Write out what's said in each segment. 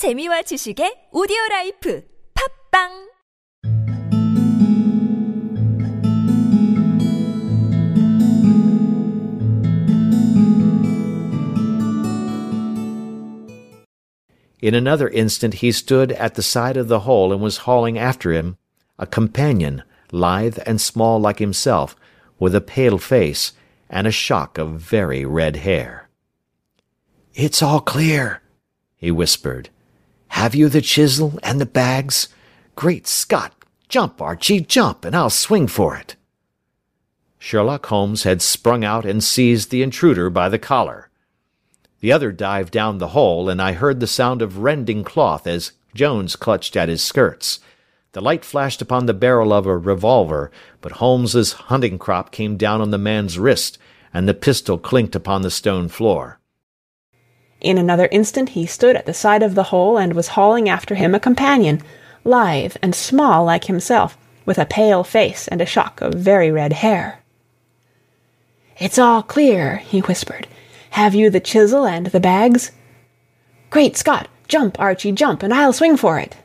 재미와 지식의 오디오 라이프 팟빵 In another instant he stood at the side of the hole and was hauling after him a companion, lithe and small like himself, with a pale face and a shock of very red hair. It's all clear, he whispered. "Have you the chisel and the bags? Great Scott! Jump, Archie, jump, and I'll swing for it." Sherlock Holmes had sprung out and seized the intruder by the collar. The other dived down the hole, and I heard the sound of rending cloth as Jones clutched at his skirts. The light flashed upon the barrel of a revolver, but Holmes's hunting crop came down on the man's wrist, and the pistol clinked upon the stone floor. In another instant he stood at the side of the hole and was hauling after him a companion, lithe and small like himself, with a pale face and a shock of very red hair. "It's all clear," he whispered. "Have you the chisel and the bags?" "Great Scott! Jump, Archie, jump, and I'll swing for it."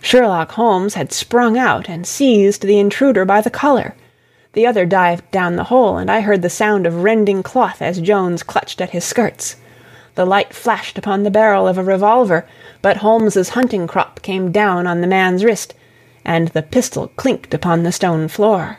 Sherlock Holmes had sprung out and seized the intruder by the collar. The other dived down the hole, and I heard the sound of rending cloth as Jones clutched at his skirts. The light flashed upon the barrel of a revolver, but Holmes's hunting crop came down on the man's wrist, and the pistol clinked upon the stone floor.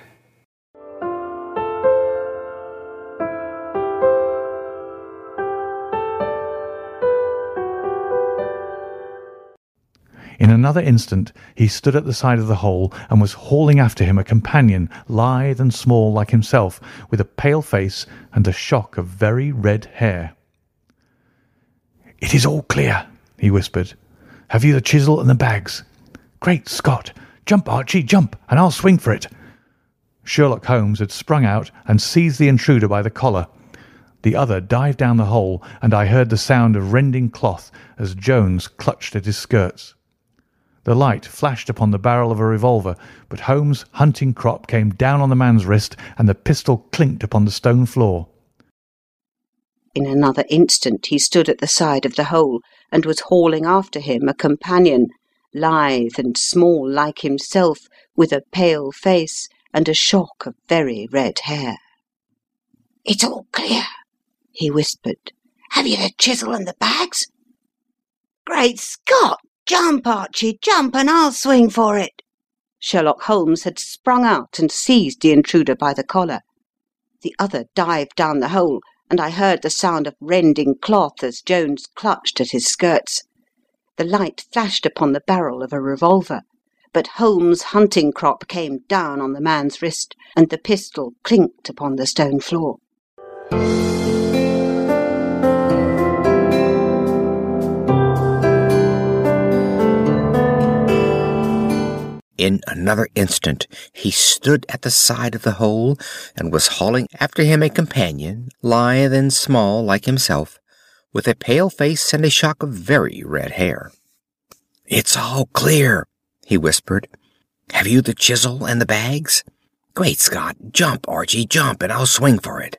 In another instant he stood at the side of the hole and was hauling after him a companion, lithe and small like himself, with a pale face and a shock of very red hair. "It is all clear," he whispered. "Have you the chisel and the bags? Great Scott! Jump, Archie, jump, and I'll swing for it." Sherlock Holmes had sprung out and seized the intruder by the collar. The other dived down the hole, and I heard the sound of rending cloth as Jones clutched at his skirts. The light flashed upon the barrel of a revolver, but Holmes' hunting crop came down on the man's wrist, and the pistol clinked upon the stone floor. In another instant he stood at the side of the hole, and was hauling after him a companion, lithe and small like himself, with a pale face and a shock of very red hair. "It's all clear," he whispered. "Have you the chisel and the bags?" "Great Scott! Jump, Archie, jump, and I'll swing for it." Sherlock Holmes had sprung out and seized the intruder by the collar. The other dived down the hole, and I heard the sound of rending cloth as Jones clutched at his skirts. The light flashed upon the barrel of a revolver, but Holmes' hunting crop came down on the man's wrist, and the pistol clinked upon the stone floor. In another instant he stood at the side of the hole, and was hauling after him a companion, lithe and small like himself, with a pale face and a shock of very red hair. "It's all clear," he whispered. "Have you the chisel and the bags? Great Scott! Jump, Archie, jump, and I'll swing for it."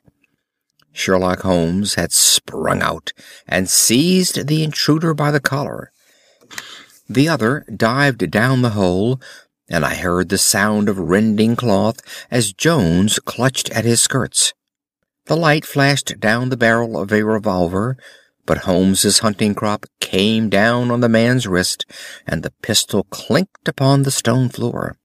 Sherlock Holmes had sprung out and seized the intruder by the collar. The other dived down the hole, and I heard the sound of rending cloth as Jones clutched at his skirts. The light flashed down the barrel of a revolver, but Holmes's hunting crop came down on the man's wrist, and the pistol clinked upon the stone floor.